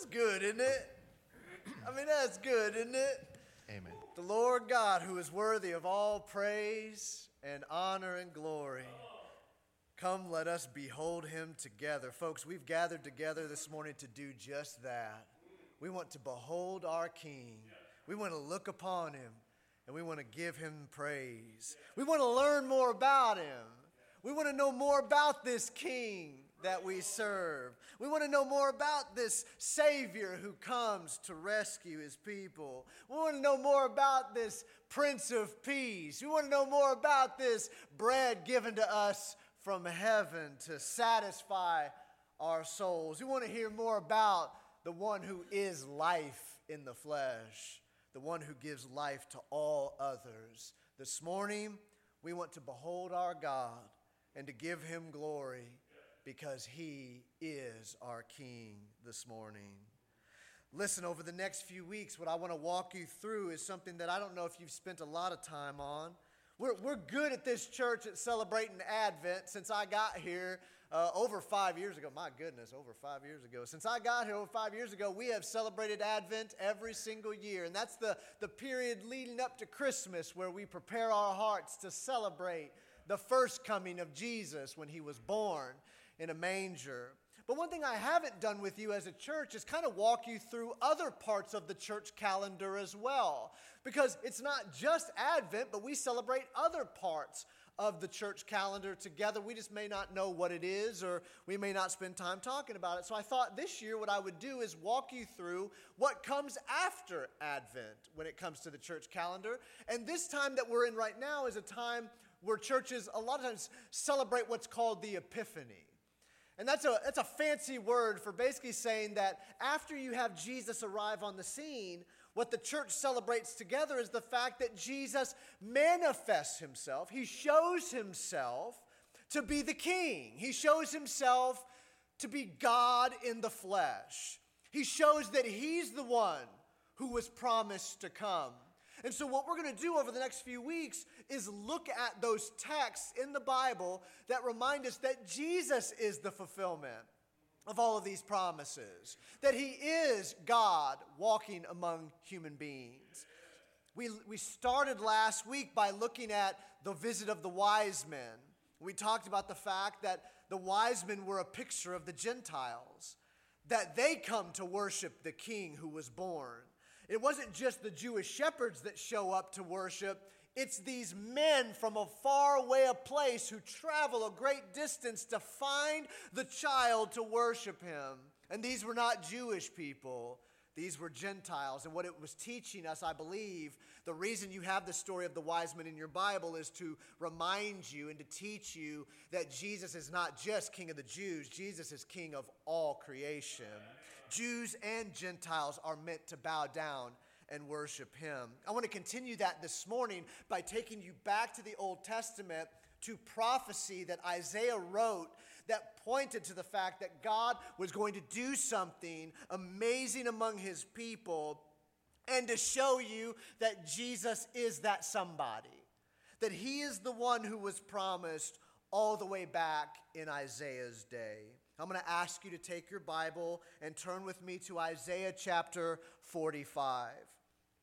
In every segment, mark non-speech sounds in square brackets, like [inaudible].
That's good, isn't it? I mean, that's good, isn't it? Amen. The Lord God, who is worthy of all praise and honor and glory. Come, let us behold him together. Folks, we've gathered together this morning to do just that. We want to behold our King. We want to look upon him and we want to give him praise. We want to learn more about him. We want to know more about this King that we serve. We want to know more about this Savior who comes to rescue his people. We want to know more about this Prince of Peace. We want to know more about this bread given to us from heaven to satisfy our souls. We want to hear more about the one who is life in the flesh, the one who gives life to all others. This morning, we want to behold our God and to give him glory because he is our King this morning. Listen, over the next few weeks, what I want to walk you through is something that I don't know if you've spent a lot of time on. We're, we're good at this church at celebrating Advent since I got here uh, over five years ago. My goodness, over five years ago. Since I got here over five years ago, we have celebrated Advent every single year. And that's the, the period leading up to Christmas where we prepare our hearts to celebrate the first coming of Jesus when he was born in a manger. But one thing I haven't done with you as a church is kind of walk you through other parts of the church calendar as well. Because it's not just Advent, but we celebrate other parts of the church calendar together. We just may not know what it is, or we may not spend time talking about it. So I thought this year what I would do is walk you through what comes after Advent when it comes to the church calendar. And this time that we're in right now is a time where churches a lot of times celebrate what's called the Epiphany. And that's a, that's a fancy word for basically saying that after you have Jesus arrive on the scene, what the church celebrates together is the fact that Jesus manifests himself. He shows himself to be the king. He shows himself to be God in the flesh. He shows that he's the one who was promised to come. And so, what we're going to do over the next few weeks is look at those texts in the Bible that remind us that Jesus is the fulfillment of all of these promises, that He is God walking among human beings. We, we started last week by looking at the visit of the wise men. We talked about the fact that the wise men were a picture of the Gentiles, that they come to worship the king who was born. It wasn't just the Jewish shepherds that show up to worship, it's these men from a far away a place who travel a great distance to find the child to worship him. And these were not Jewish people. These were Gentiles. And what it was teaching us, I believe, the reason you have the story of the wise men in your Bible is to remind you and to teach you that Jesus is not just King of the Jews, Jesus is King of all creation. Jews and Gentiles are meant to bow down and worship him. I want to continue that this morning by taking you back to the Old Testament to prophecy that Isaiah wrote that pointed to the fact that God was going to do something amazing among his people and to show you that Jesus is that somebody, that he is the one who was promised all the way back in Isaiah's day. I'm going to ask you to take your Bible and turn with me to Isaiah chapter 45.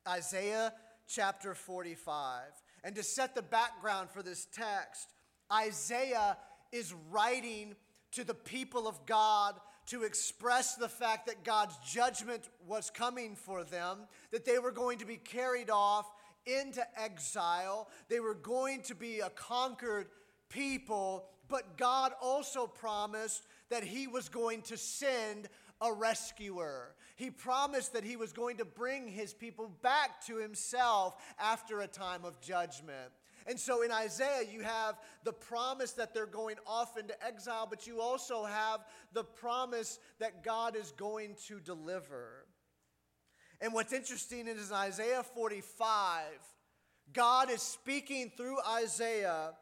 Isaiah chapter 45. And to set the background for this text, Isaiah is writing to the people of God to express the fact that God's judgment was coming for them, that they were going to be carried off into exile, they were going to be a conquered people, but God also promised that He was going to send a rescuer. He promised that He was going to bring His people back to Himself after a time of judgment. And so in Isaiah, you have the promise that they're going off into exile, but you also have the promise that God is going to deliver. And what's interesting is in Isaiah 45, God is speaking through Isaiah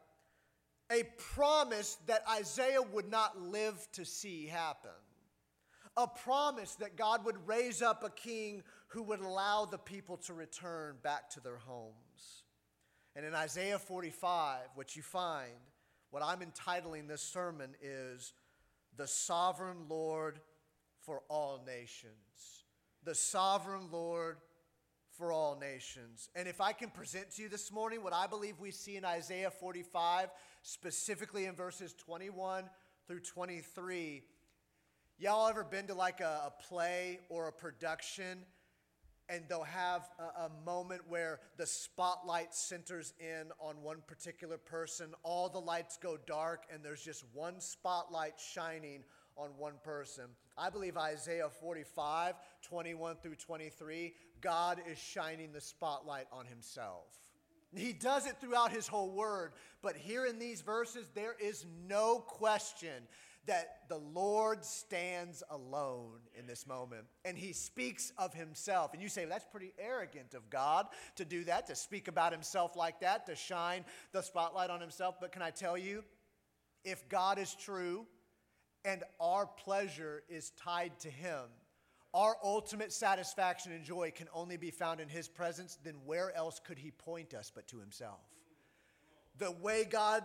a promise that Isaiah would not live to see happen. A promise that God would raise up a king who would allow the people to return back to their homes. And in Isaiah 45, what you find, what I'm entitling this sermon is The Sovereign Lord for all nations. The sovereign Lord for all nations. And if I can present to you this morning what I believe we see in Isaiah 45, specifically in verses 21 through 23, y'all ever been to like a, a play or a production? and they'll have a, a, moment where the spotlight centers in on one particular person. All the lights go dark, and there's just one spotlight shining on one person. I believe Isaiah 45, 21 through 23, God is shining the spotlight on himself. He does it throughout his whole word, but here in these verses, there is no question that the Lord stands alone in this moment and he speaks of himself. And you say, that's pretty arrogant of God to do that, to speak about himself like that, to shine the spotlight on himself. But can I tell you, if God is true and our pleasure is tied to him, our ultimate satisfaction and joy can only be found in his presence, then where else could he point us but to himself? The way God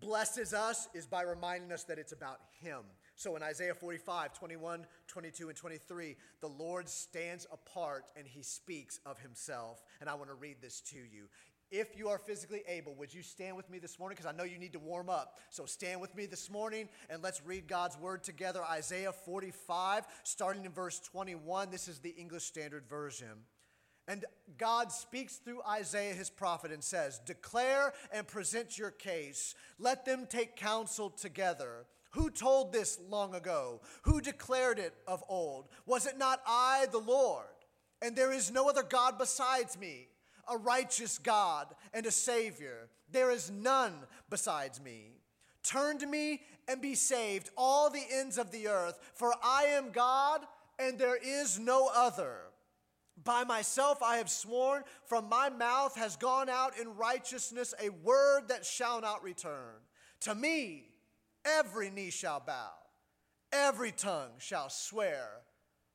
blesses us is by reminding us that it's about Him. So in Isaiah 45, 21, 22, and 23, the Lord stands apart and He speaks of Himself. And I want to read this to you. If you are physically able, would you stand with me this morning? Because I know you need to warm up. So stand with me this morning and let's read God's word together. Isaiah 45, starting in verse 21. This is the English Standard Version. And God speaks through Isaiah, his prophet, and says, Declare and present your case. Let them take counsel together. Who told this long ago? Who declared it of old? Was it not I, the Lord? And there is no other God besides me, a righteous God and a Savior. There is none besides me. Turn to me and be saved, all the ends of the earth, for I am God and there is no other. By myself I have sworn, from my mouth has gone out in righteousness a word that shall not return. To me, every knee shall bow, every tongue shall swear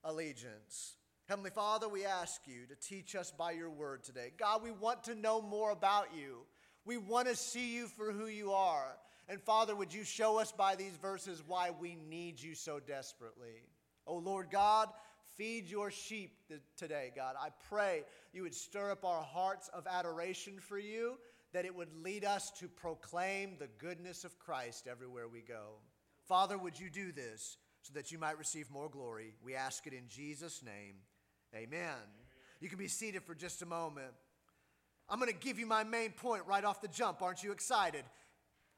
allegiance. Heavenly Father, we ask you to teach us by your word today. God, we want to know more about you. We want to see you for who you are. And Father, would you show us by these verses why we need you so desperately? Oh Lord God, Feed your sheep today, God. I pray you would stir up our hearts of adoration for you, that it would lead us to proclaim the goodness of Christ everywhere we go. Father, would you do this so that you might receive more glory? We ask it in Jesus' name. Amen. You can be seated for just a moment. I'm going to give you my main point right off the jump. Aren't you excited?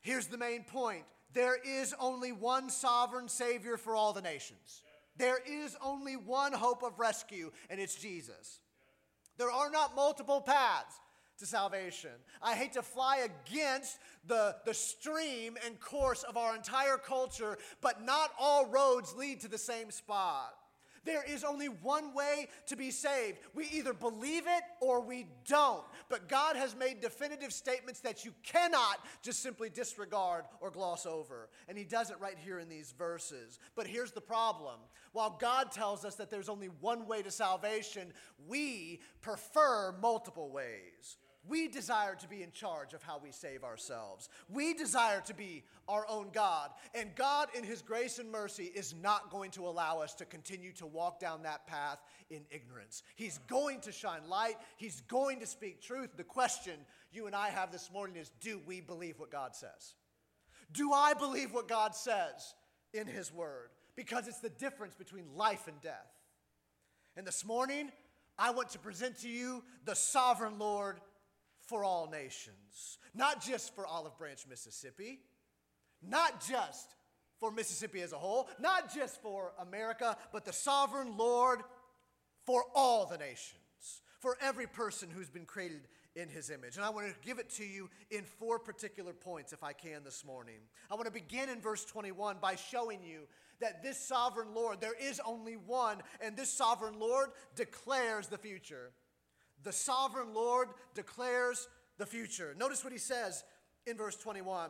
Here's the main point there is only one sovereign Savior for all the nations. There is only one hope of rescue, and it's Jesus. There are not multiple paths to salvation. I hate to fly against the, the stream and course of our entire culture, but not all roads lead to the same spot. There is only one way to be saved. We either believe it or we don't. But God has made definitive statements that you cannot just simply disregard or gloss over. And He does it right here in these verses. But here's the problem while God tells us that there's only one way to salvation, we prefer multiple ways. We desire to be in charge of how we save ourselves. We desire to be our own God. And God, in His grace and mercy, is not going to allow us to continue to walk down that path in ignorance. He's going to shine light, He's going to speak truth. The question you and I have this morning is do we believe what God says? Do I believe what God says in His Word? Because it's the difference between life and death. And this morning, I want to present to you the sovereign Lord for all nations, not just for Olive Branch, Mississippi, not just for Mississippi as a whole, not just for America, but the sovereign Lord for all the nations, for every person who's been created in his image. And I want to give it to you in four particular points, if I can, this morning. I want to begin in verse 21 by showing you that this sovereign Lord, there is only one, and this sovereign Lord declares the future. The sovereign Lord declares the future. Notice what he says in verse 21.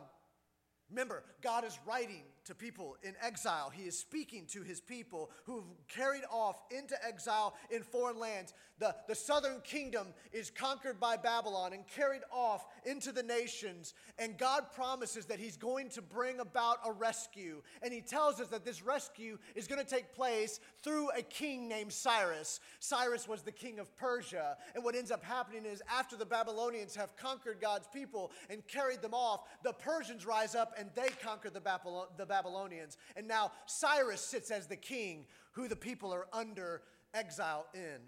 Remember, God is writing to people in exile. He is speaking to his people who've carried off into exile in foreign lands. The, the southern kingdom is conquered by Babylon and carried off into the nations. And God promises that he's going to bring about a rescue. And he tells us that this rescue is going to take place through a king named Cyrus. Cyrus was the king of Persia. And what ends up happening is after the Babylonians have conquered God's people and carried them off, the Persians rise up and they conquer the, Babylon, the Babylonians. And now Cyrus sits as the king who the people are under exile in.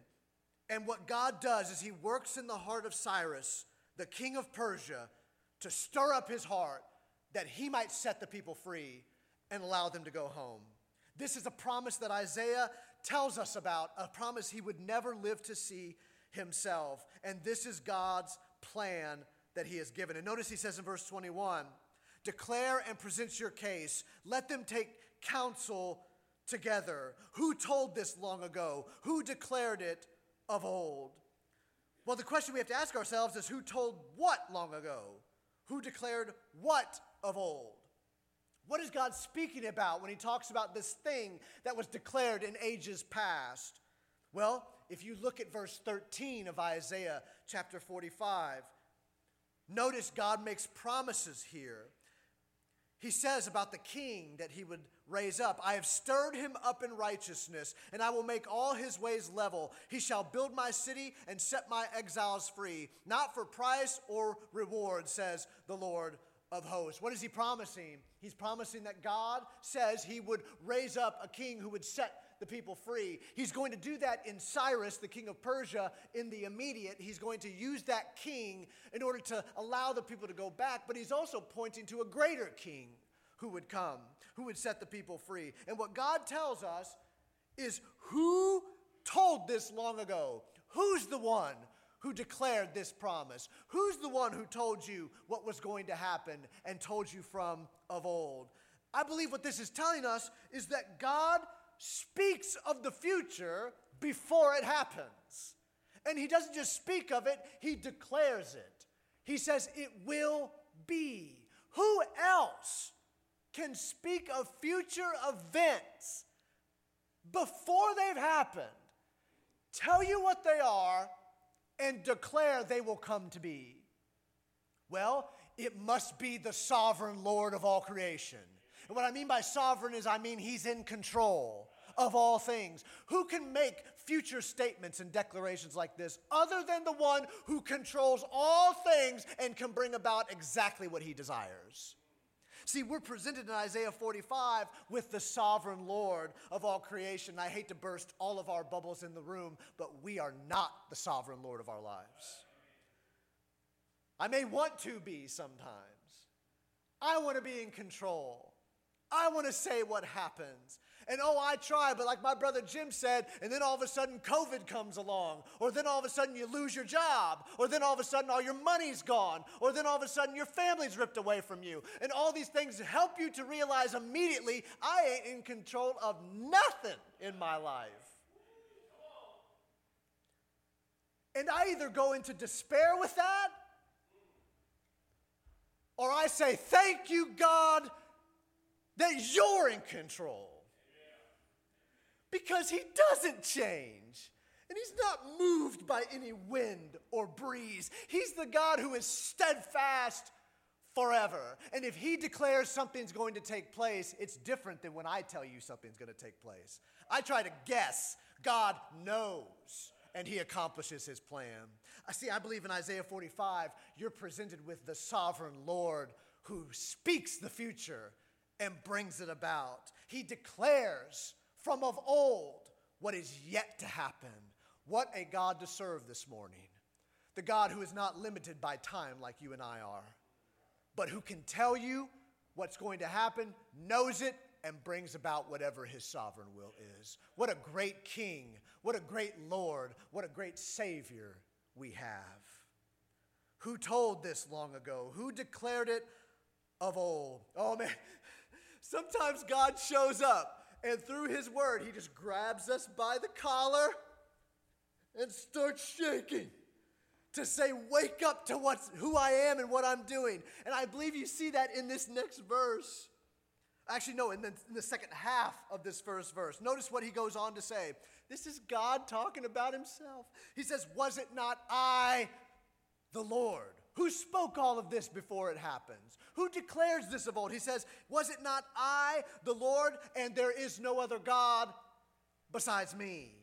And what God does is he works in the heart of Cyrus, the king of Persia, to stir up his heart that he might set the people free and allow them to go home. This is a promise that Isaiah tells us about, a promise he would never live to see himself. And this is God's plan that he has given. And notice he says in verse 21 Declare and present your case. Let them take counsel together. Who told this long ago? Who declared it of old? Well, the question we have to ask ourselves is who told what long ago? Who declared what of old? What is God speaking about when he talks about this thing that was declared in ages past? Well, if you look at verse 13 of Isaiah chapter 45, notice God makes promises here he says about the king that he would raise up I have stirred him up in righteousness, and I will make all his ways level. He shall build my city and set my exiles free, not for price or reward, says the Lord of hosts. What is he promising? He's promising that God says he would raise up a king who would set the people free. He's going to do that in Cyrus, the king of Persia, in the immediate. He's going to use that king in order to allow the people to go back, but he's also pointing to a greater king who would come, who would set the people free. And what God tells us is who told this long ago? Who's the one who declared this promise? Who's the one who told you what was going to happen and told you from of old? I believe what this is telling us is that God speaks of the future before it happens. And he doesn't just speak of it, he declares it. He says, It will be. Who else can speak of future events before they've happened, tell you what they are, and declare they will come to be? Well, it must be the sovereign Lord of all creation. And what I mean by sovereign is I mean he's in control of all things. Who can make future statements and declarations like this other than the one who controls all things and can bring about exactly what he desires? See, we're presented in Isaiah 45 with the sovereign Lord of all creation. I hate to burst all of our bubbles in the room, but we are not the sovereign Lord of our lives. I may want to be sometimes. I want to be in control. I want to say what happens. And oh, I try, but like my brother Jim said, and then all of a sudden COVID comes along, or then all of a sudden you lose your job, or then all of a sudden all your money's gone, or then all of a sudden your family's ripped away from you. And all these things help you to realize immediately I ain't in control of nothing in my life. And I either go into despair with that, or I say, Thank you, God, that you're in control because he doesn't change. And he's not moved by any wind or breeze. He's the God who is steadfast forever. And if he declares something's going to take place, it's different than when I tell you something's going to take place. I try to guess. God knows, and he accomplishes his plan. I see, I believe in Isaiah 45, you're presented with the sovereign Lord who speaks the future and brings it about. He declares from of old what is yet to happen. What a God to serve this morning. The God who is not limited by time like you and I are, but who can tell you what's going to happen, knows it, and brings about whatever his sovereign will is. What a great king, what a great Lord, what a great Savior we have. Who told this long ago? Who declared it of old? Oh man, [laughs] sometimes God shows up and through his word, he just grabs us by the collar and starts shaking to say, Wake up to what's, who I am and what I'm doing. And I believe you see that in this next verse. Actually, no, in the, in the second half of this first verse. Notice what he goes on to say. This is God talking about himself. He says, Was it not I, the Lord? Who spoke all of this before it happens? Who declares this of old? He says, Was it not I, the Lord, and there is no other God besides me?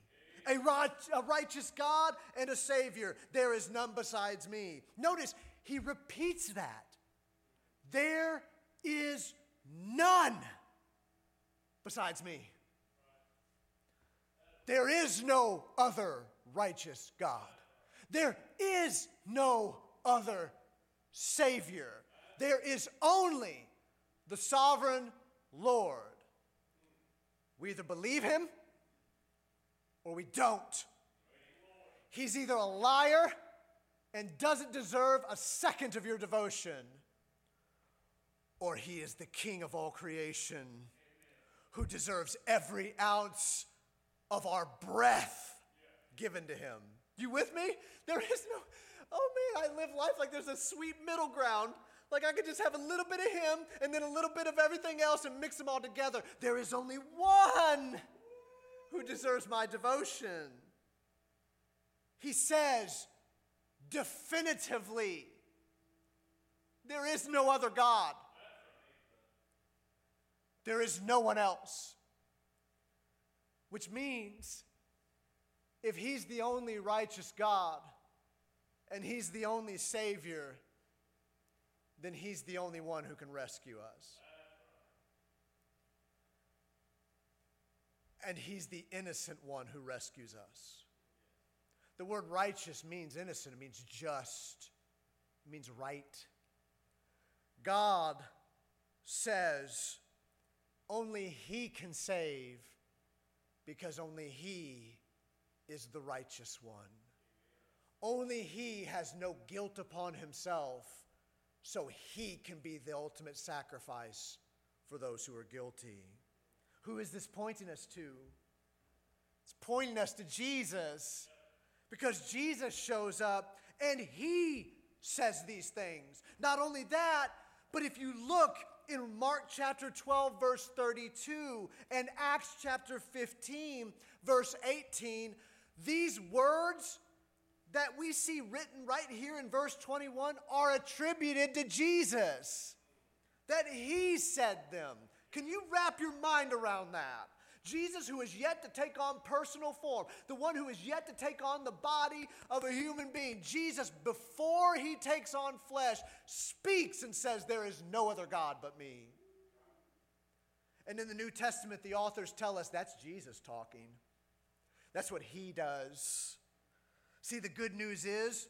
A, a righteous God and a Savior. There is none besides me. Notice, he repeats that. There is none besides me. There is no other righteous God. There is no other Savior. There is only the sovereign Lord. We either believe Him or we don't. He's either a liar and doesn't deserve a second of your devotion, or He is the King of all creation who deserves every ounce of our breath given to Him. You with me? There is no oh man, I live life like there's a sweet middle ground. Like I could just have a little bit of him and then a little bit of everything else and mix them all together. There is only one who deserves my devotion. He says definitively, there is no other God. There is no one else. Which means if he's the only righteous God, and He's the only Savior, then He's the only one who can rescue us. And He's the innocent one who rescues us. The word righteous means innocent, it means just, it means right. God says only He can save because only He is the righteous one. Only he has no guilt upon himself, so he can be the ultimate sacrifice for those who are guilty. Who is this pointing us to? It's pointing us to Jesus because Jesus shows up and he says these things. Not only that, but if you look in Mark chapter 12, verse 32, and Acts chapter 15, verse 18, these words that we see written right here in verse 21 are attributed to Jesus. That he said them. Can you wrap your mind around that? Jesus, who is yet to take on personal form, the one who is yet to take on the body of a human being, Jesus, before he takes on flesh, speaks and says, There is no other God but me. And in the New Testament, the authors tell us that's Jesus talking. That's what he does. See, the good news is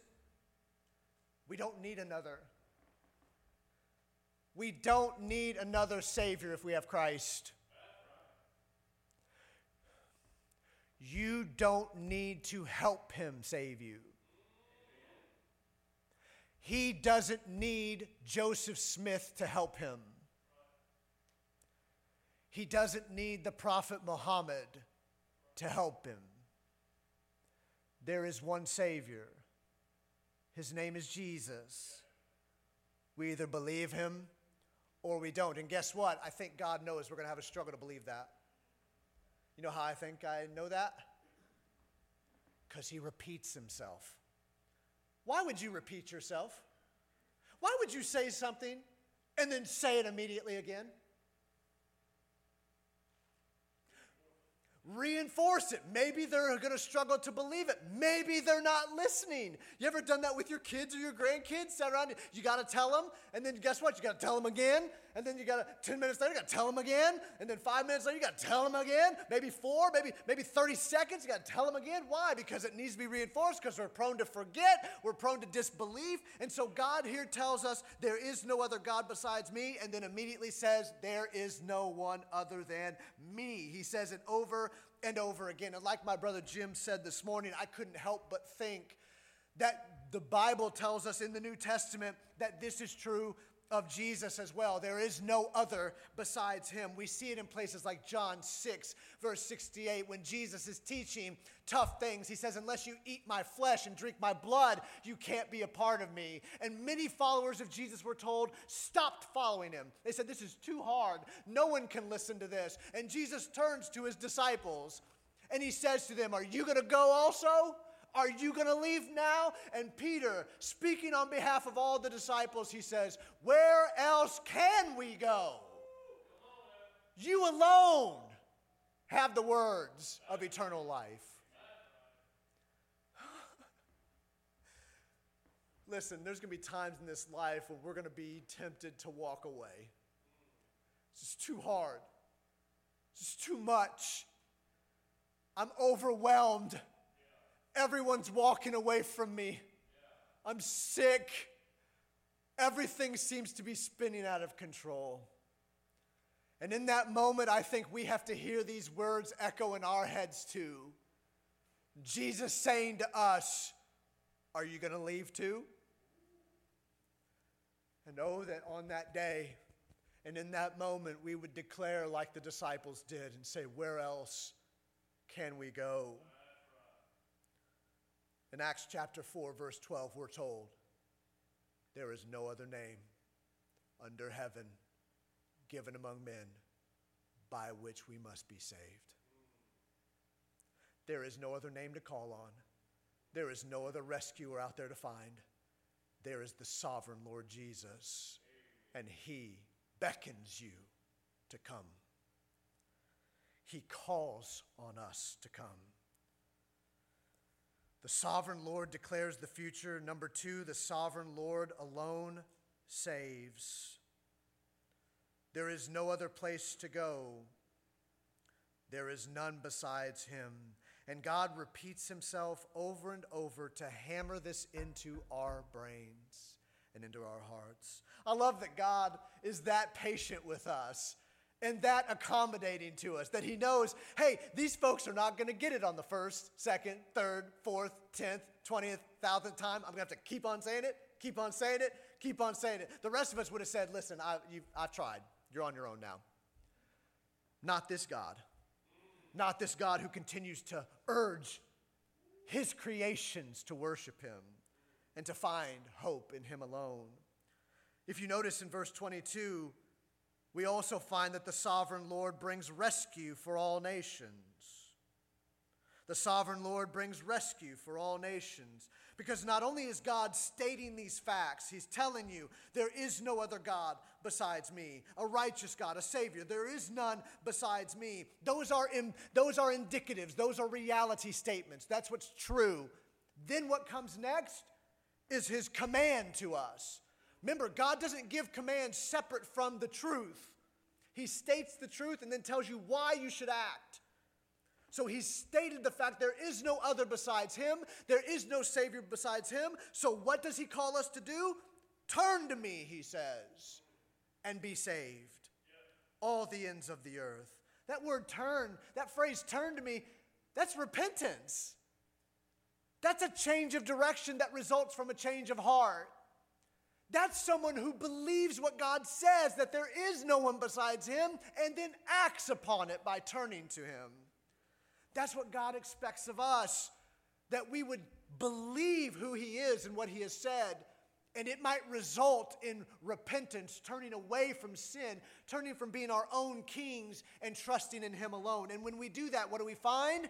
we don't need another. We don't need another Savior if we have Christ. You don't need to help Him save you. He doesn't need Joseph Smith to help him. He doesn't need the Prophet Muhammad to help him there is one Savior. His name is Jesus. We either believe him or we don't. And guess what? I think God knows we're going to have a struggle to believe that. You know how I think I know that? Because he repeats himself. Why would you repeat yourself? Why would you say something and then say it immediately again? Reinforce it. Maybe they're going to struggle to believe it. Maybe they're not listening. You ever done that with your kids or your grandkids? Sat around, you got to tell them, and then guess what? You got to tell them again, and then you got to 10 minutes later, you got to tell them again, and then 5 minutes later, you got to tell them again. Maybe 4, maybe maybe 30 seconds, you got to tell them again. Why? Because it needs to be reinforced because we're prone to forget, we're prone to disbelief. And so God here tells us there is no other God besides me and then immediately says there is no one other than me. He says it over and over again. And like my brother Jim said this morning, I couldn't help but think that the Bible tells us in the New Testament that this is true of Jesus as well. There is no other besides him. We see it in places like John 6, verse 68, when Jesus is teaching tough things. He says, Unless you eat my flesh and drink my blood, you can't be a part of me. And many followers of Jesus were told, stopped following him. They said, This is too hard. No one can listen to this. And Jesus turns to his disciples and he says to them, Are you going to go also? Are you going to leave now? And Peter, speaking on behalf of all the disciples, he says, Where else can we go? You alone have the words of eternal life. [laughs] Listen, there's going to be times in this life when we're going to be tempted to walk away. It's just too hard. It's just too much. I'm overwhelmed. Everyone's walking away from me. I'm sick. Everything seems to be spinning out of control. And in that moment, I think we have to hear these words echo in our heads too. Jesus saying to us, Are you going to leave too? And oh, that on that day and in that moment, we would declare like the disciples did and say, Where else can we go? In Acts chapter 4, verse 12, we're told, There is no other name under heaven given among men by which we must be saved. There is no other name to call on. There is no other rescuer out there to find. There is the sovereign Lord Jesus, and He beckons you to come. He calls on us to come. The sovereign Lord declares the future. Number two, the sovereign Lord alone saves. There is no other place to go. There is none besides him. And God repeats himself over and over to hammer this into our brains and into our hearts. I love that God is that patient with us and that accommodating to us that he knows, hey, these folks are not going to get it on the first, second, third, fourth, tenth, twentieth, thousandth time. I'm going to have to keep on saying it, keep on saying it, keep on saying it. The rest of us would have said, listen, I, I've tried. You're on your own now. Not this God. Not this God who continues to urge his creations to worship him and to find hope in him alone. If you notice in verse 22, we also find that the sovereign Lord brings rescue for all nations. The sovereign Lord brings rescue for all nations. Because not only is God stating these facts, He's telling you there is no other God besides me, a righteous God, a Savior. There is none besides me. Those are, in, those are indicatives, those are reality statements. That's what's true. Then what comes next is His command to us. Remember, God doesn't give commands separate from the truth. He states the truth and then tells you why you should act. So he stated the fact there is no other besides him, there is no Savior besides him. So what does he call us to do? Turn to me, he says, and be saved. All the ends of the earth. That word turn, that phrase turn to me, that's repentance. That's a change of direction that results from a change of heart. That's someone who believes what God says, that there is no one besides him, and then acts upon it by turning to him. That's what God expects of us, that we would believe who he is and what he has said, and it might result in repentance, turning away from sin, turning from being our own kings and trusting in him alone. And when we do that, what do we find?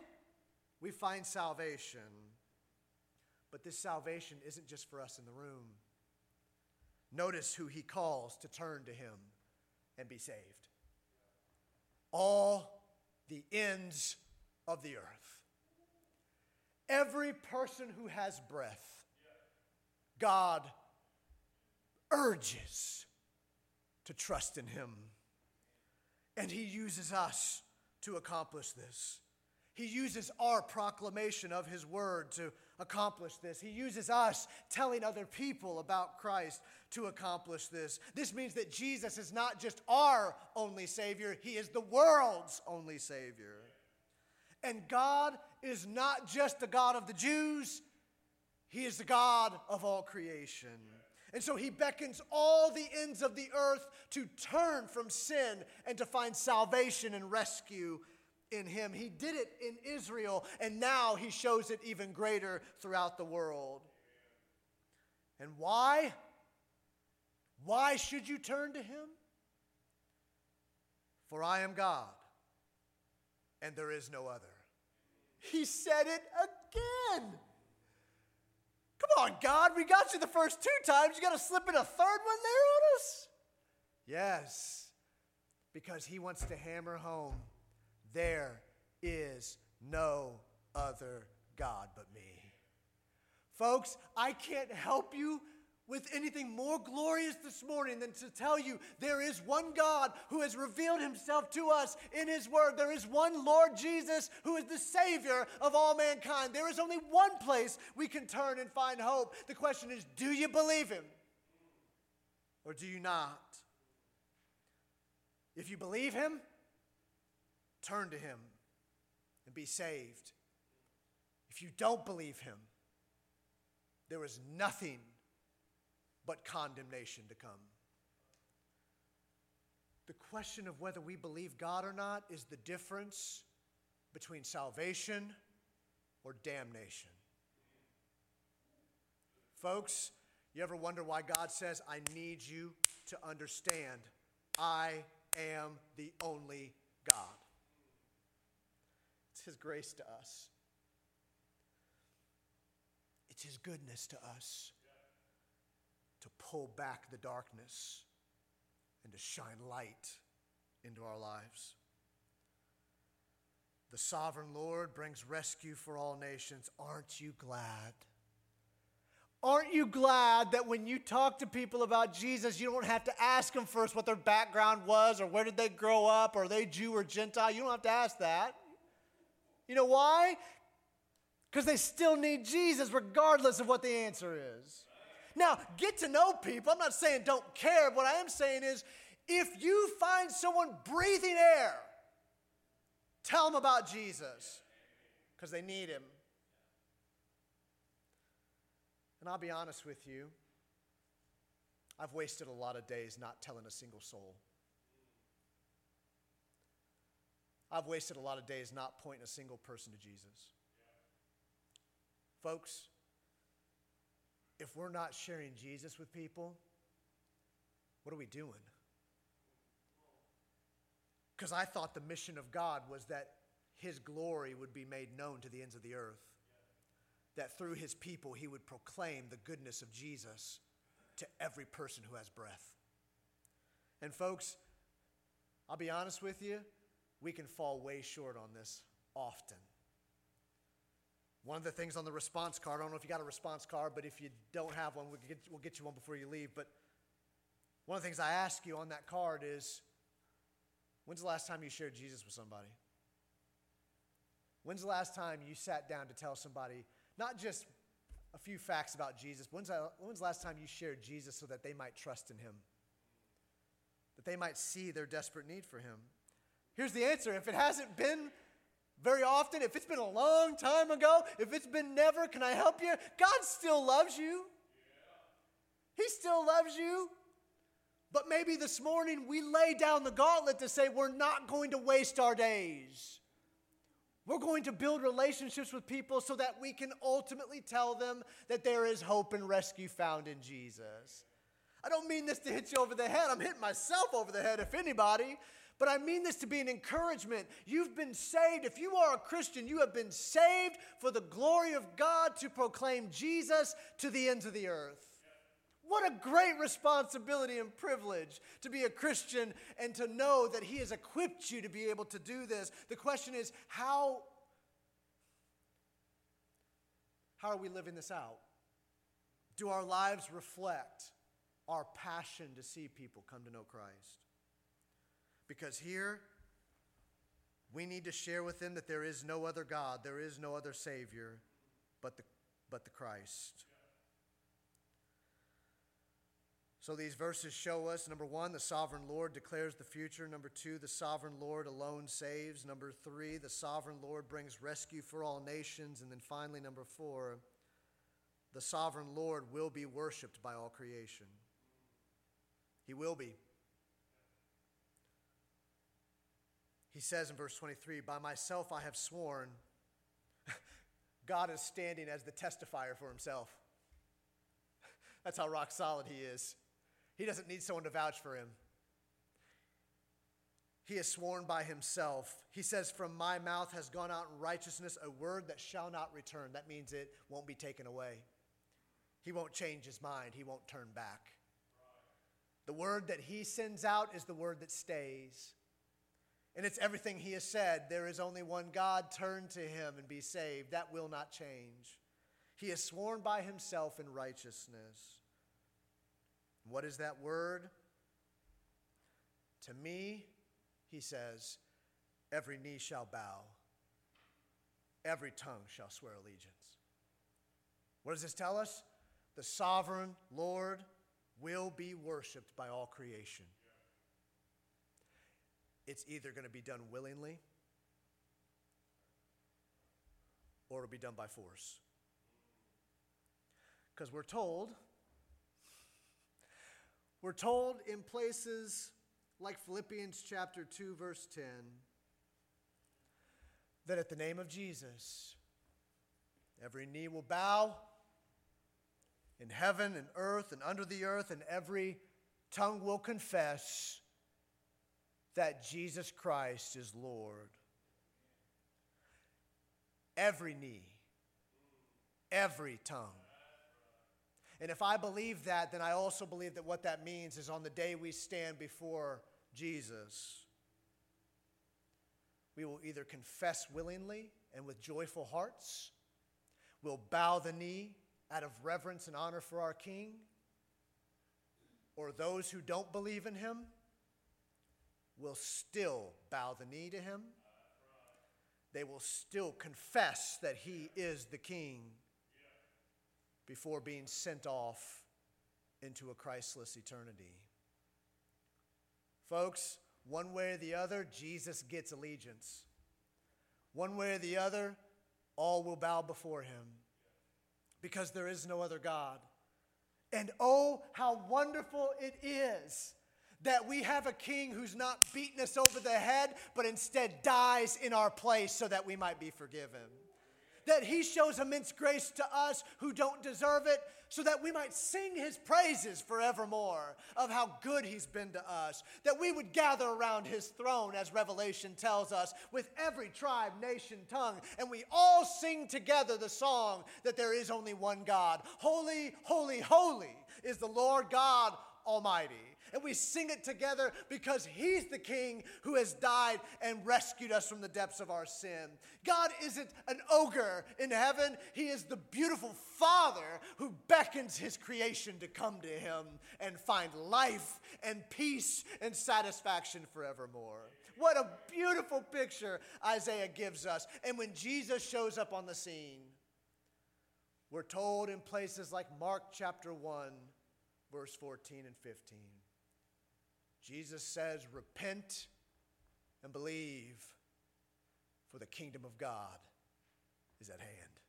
We find salvation. But this salvation isn't just for us in the room. Notice who he calls to turn to him and be saved. All the ends of the earth. Every person who has breath, God urges to trust in him. And he uses us to accomplish this. He uses our proclamation of his word to accomplish this. He uses us telling other people about Christ to accomplish this. This means that Jesus is not just our only Savior, He is the world's only Savior. And God is not just the God of the Jews, He is the God of all creation. And so he beckons all the ends of the earth to turn from sin and to find salvation and rescue in him. He did it in Israel, and now he shows it even greater throughout the world. And why? Why should you turn to him? For I am God, and there is no other. He said it again. Come on, God, we got you the first two times. You got to slip in a third one there on us? Yes, because he wants to hammer home there is no other God but me. Folks, I can't help you with anything more glorious this morning than to tell you there is one God who has revealed himself to us in his word. There is one Lord Jesus who is the Savior of all mankind. There is only one place we can turn and find hope. The question is do you believe him or do you not? If you believe him, turn to him and be saved. If you don't believe him, there is nothing but condemnation to come. The question of whether we believe God or not is the difference between salvation or damnation. Folks, you ever wonder why God says, I need you to understand I am the only God? It's His grace to us, it's His goodness to us to pull back the darkness and to shine light into our lives. The sovereign Lord brings rescue for all nations. Aren't you glad? Aren't you glad that when you talk to people about Jesus, you don't have to ask them first what their background was or where did they grow up or are they Jew or Gentile? You don't have to ask that. You know why? Because they still need Jesus regardless of what the answer is. Now, get to know people. I'm not saying don't care. What I am saying is if you find someone breathing air, tell them about Jesus because they need him. And I'll be honest with you, I've wasted a lot of days not telling a single soul. I've wasted a lot of days not pointing a single person to Jesus. Folks, if we're not sharing Jesus with people, what are we doing? Because I thought the mission of God was that his glory would be made known to the ends of the earth, that through his people he would proclaim the goodness of Jesus to every person who has breath. And, folks, I'll be honest with you, we can fall way short on this often. One of the things on the response card, I don't know if you got a response card, but if you don't have one, we'll get, we'll get you one before you leave. But one of the things I ask you on that card is when's the last time you shared Jesus with somebody? When's the last time you sat down to tell somebody, not just a few facts about Jesus, when's, when's the last time you shared Jesus so that they might trust in him? That they might see their desperate need for him? Here's the answer if it hasn't been very often, if it's been a long time ago, if it's been never, can I help you? God still loves you. He still loves you. But maybe this morning we lay down the gauntlet to say we're not going to waste our days. We're going to build relationships with people so that we can ultimately tell them that there is hope and rescue found in Jesus. I don't mean this to hit you over the head. I'm hitting myself over the head, if anybody. But I mean this to be an encouragement. You've been saved. If you are a Christian, you have been saved for the glory of God to proclaim Jesus to the ends of the earth. What a great responsibility and privilege to be a Christian and to know that He has equipped you to be able to do this. The question is, how, how are we living this out? Do our lives reflect our passion to see people come to know Christ? Because here, we need to share with them that there is no other God, there is no other Savior but the, but the Christ. So these verses show us number one, the sovereign Lord declares the future. Number two, the sovereign Lord alone saves. Number three, the sovereign Lord brings rescue for all nations. And then finally, number four, the sovereign Lord will be worshiped by all creation. He will be. He says in verse 23 By myself I have sworn. [laughs] God is standing as the testifier for himself. [laughs] That's how rock solid he is. He doesn't need someone to vouch for him. He has sworn by himself. He says, From my mouth has gone out righteousness a word that shall not return. That means it won't be taken away. He won't change his mind, he won't turn back. The word that he sends out is the word that stays. And it's everything he has said. There is only one God. Turn to him and be saved. That will not change. He has sworn by himself in righteousness. What is that word? To me, he says, every knee shall bow, every tongue shall swear allegiance. What does this tell us? The sovereign Lord will be worshiped by all creation. It's either going to be done willingly or it'll be done by force. Because we're told, we're told in places like Philippians chapter 2, verse 10, that at the name of Jesus, every knee will bow in heaven and earth and under the earth, and every tongue will confess that Jesus Christ is Lord. Every knee, every tongue. And if I believe that, then I also believe that what that means is on the day we stand before Jesus, we will either confess willingly and with joyful hearts, we'll bow the knee out of reverence and honor for our King, or those who don't believe in him will still bow the knee to him. They will still confess that he is the King before being sent off into a Christless eternity. Folks, one way or the other, Jesus gets allegiance. One way or the other, all will bow before him because there is no other God. And oh, how wonderful it is that we have a king who's not beaten us over the head, but instead dies in our place so that we might be forgiven that he shows immense grace to us who don't deserve it, so that we might sing his praises forevermore of how good he's been to us. That we would gather around his throne, as Revelation tells us, with every tribe, nation, tongue, and we all sing together the song that there is only one God. Holy, holy, holy is the Lord God Almighty and we sing it together because He's the King who has died and rescued us from the depths of our sin. God isn't an ogre in heaven, He is the beautiful Father who beckons His creation to come to Him and find life and peace and satisfaction forevermore. What a beautiful picture Isaiah gives us. And when Jesus shows up on the scene, we're told in places like Mark chapter 1, verse 14 and 15. Jesus says, Repent and believe, for the kingdom of God is at hand.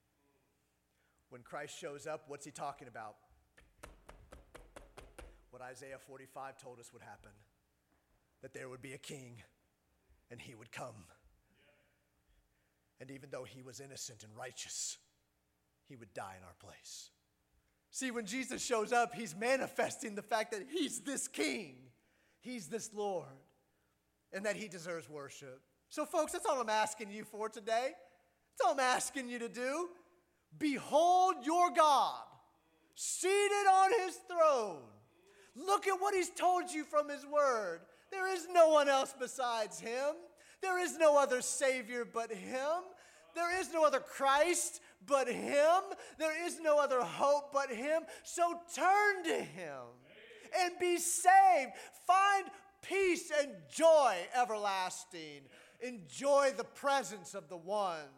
When Christ shows up, what's he talking about? What Isaiah 45 told us would happen that there would be a king and he would come. And even though he was innocent and righteous, he would die in our place. See, when Jesus shows up, he's manifesting the fact that he's this king. He's this Lord and that He deserves worship. So, folks, that's all I'm asking you for today. That's all I'm asking you to do. Behold your God seated on His throne. Look at what He's told you from His Word. There is no one else besides Him, there is no other Savior but Him. There is no other Christ but Him. There is no other hope but Him. So turn to Him and be saved. Find peace and joy everlasting. Enjoy the presence of the one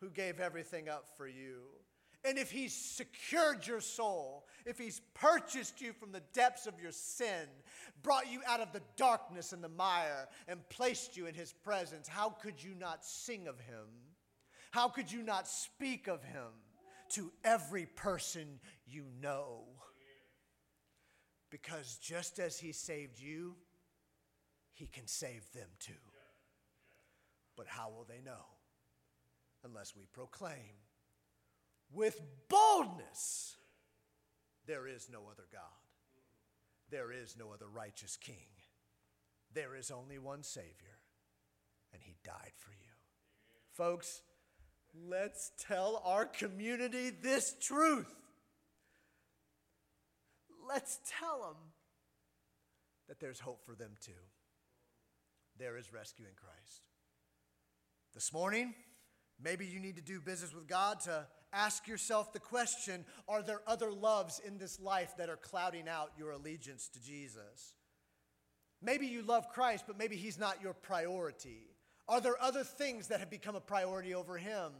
who gave everything up for you. And if he's secured your soul, if he's purchased you from the depths of your sin, brought you out of the darkness and the mire, and placed you in his presence, how could you not sing of him? How could you not speak of him? to every person you know. Because just as He saved you, He can save them too. But how will they know? Unless we proclaim with boldness there is no other God, there is no other righteous King, there is only one Savior, and He died for you. Folks, let's tell our community this truth. Let's tell them that there's hope for them too. There is rescue in Christ. This morning, maybe you need to do business with God to ask yourself the question Are there other loves in this life that are clouding out your allegiance to Jesus? Maybe you love Christ, but maybe He's not your priority. Are there other things that have become a priority over Him?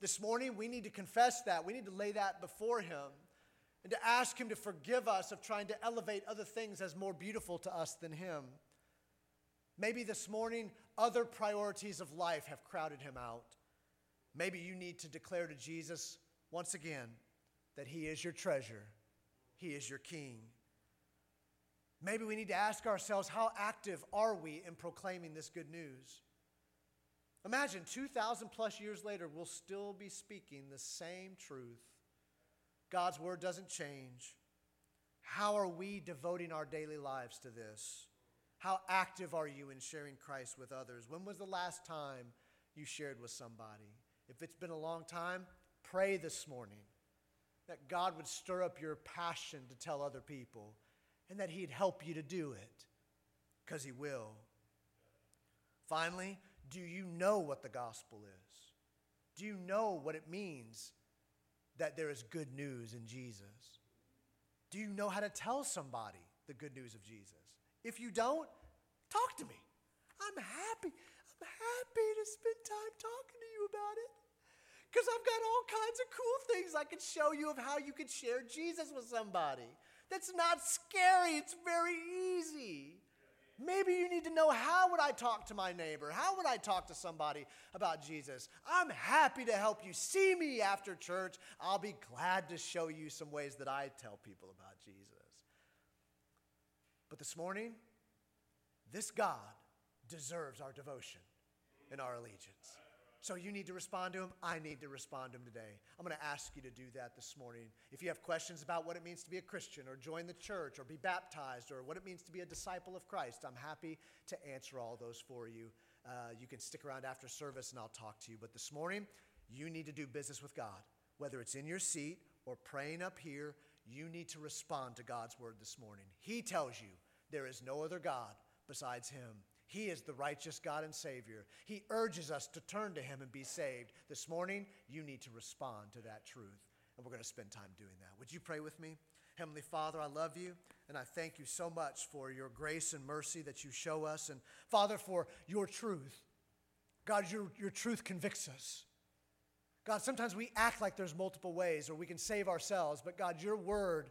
This morning, we need to confess that. We need to lay that before Him and to ask Him to forgive us of trying to elevate other things as more beautiful to us than Him. Maybe this morning, other priorities of life have crowded Him out. Maybe you need to declare to Jesus once again that He is your treasure, He is your King. Maybe we need to ask ourselves how active are we in proclaiming this good news? Imagine 2,000 plus years later, we'll still be speaking the same truth. God's word doesn't change. How are we devoting our daily lives to this? How active are you in sharing Christ with others? When was the last time you shared with somebody? If it's been a long time, pray this morning that God would stir up your passion to tell other people and that He'd help you to do it because He will. Finally, do you know what the gospel is? Do you know what it means that there is good news in Jesus? Do you know how to tell somebody the good news of Jesus? If you don't, talk to me. I'm happy. I'm happy to spend time talking to you about it. Because I've got all kinds of cool things I can show you of how you could share Jesus with somebody. That's not scary, it's very easy. Maybe you need to know how would I talk to my neighbor? How would I talk to somebody about Jesus? I'm happy to help you. See me after church. I'll be glad to show you some ways that I tell people about Jesus. But this morning, this God deserves our devotion and our allegiance. So you need to respond to him. I need to respond to him today. I'm going to ask you to do that this morning. If you have questions about what it means to be a Christian or join the church or be baptized or what it means to be a disciple of Christ, I'm happy to answer all those for you. Uh, you can stick around after service and I'll talk to you. But this morning, you need to do business with God. Whether it's in your seat or praying up here, you need to respond to God's word this morning. He tells you there is no other God besides Him. He is the righteous God and Savior. He urges us to turn to Him and be saved. This morning, you need to respond to that truth. And we're going to spend time doing that. Would you pray with me? Heavenly Father, I love you and I thank you so much for your grace and mercy that you show us. And Father, for your truth. God, your, your truth convicts us. God, sometimes we act like there's multiple ways or we can save ourselves, but God, your word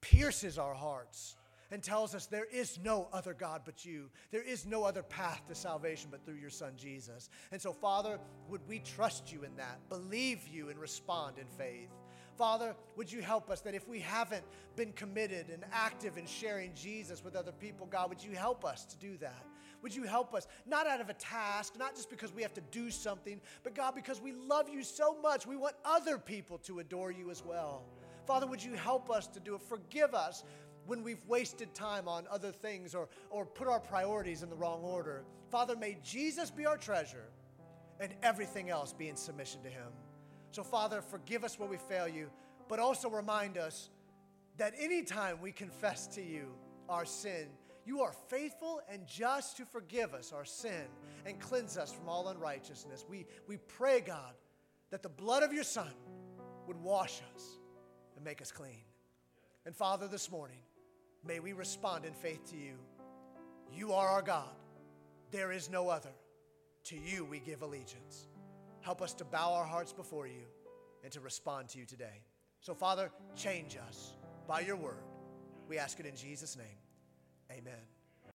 pierces our hearts and tells us there is no other God but you. There is no other path to salvation but through your Son Jesus. And so, Father, would we trust you in that, believe you, and respond in faith? Father, would you help us that if we haven't been committed and active in sharing Jesus with other people, God, would you help us to do that? Would you help us, not out of a task, not just because we have to do something, but God, because we love you so much, we want other people to adore you as well. Father, would you help us to do it? Forgive us when we've wasted time on other things or, or put our priorities in the wrong order. Father, may Jesus be our treasure and everything else be in submission to Him. So, Father, forgive us where we fail you, but also remind us that anytime we confess to you our sin, you are faithful and just to forgive us our sin and cleanse us from all unrighteousness. We, we pray, God, that the blood of your Son would wash us and make us clean. And Father, this morning, May we respond in faith to you. You are our God. There is no other. To you we give allegiance. Help us to bow our hearts before you and to respond to you today. So, Father, change us by your word. We ask it in Jesus' name. Amen.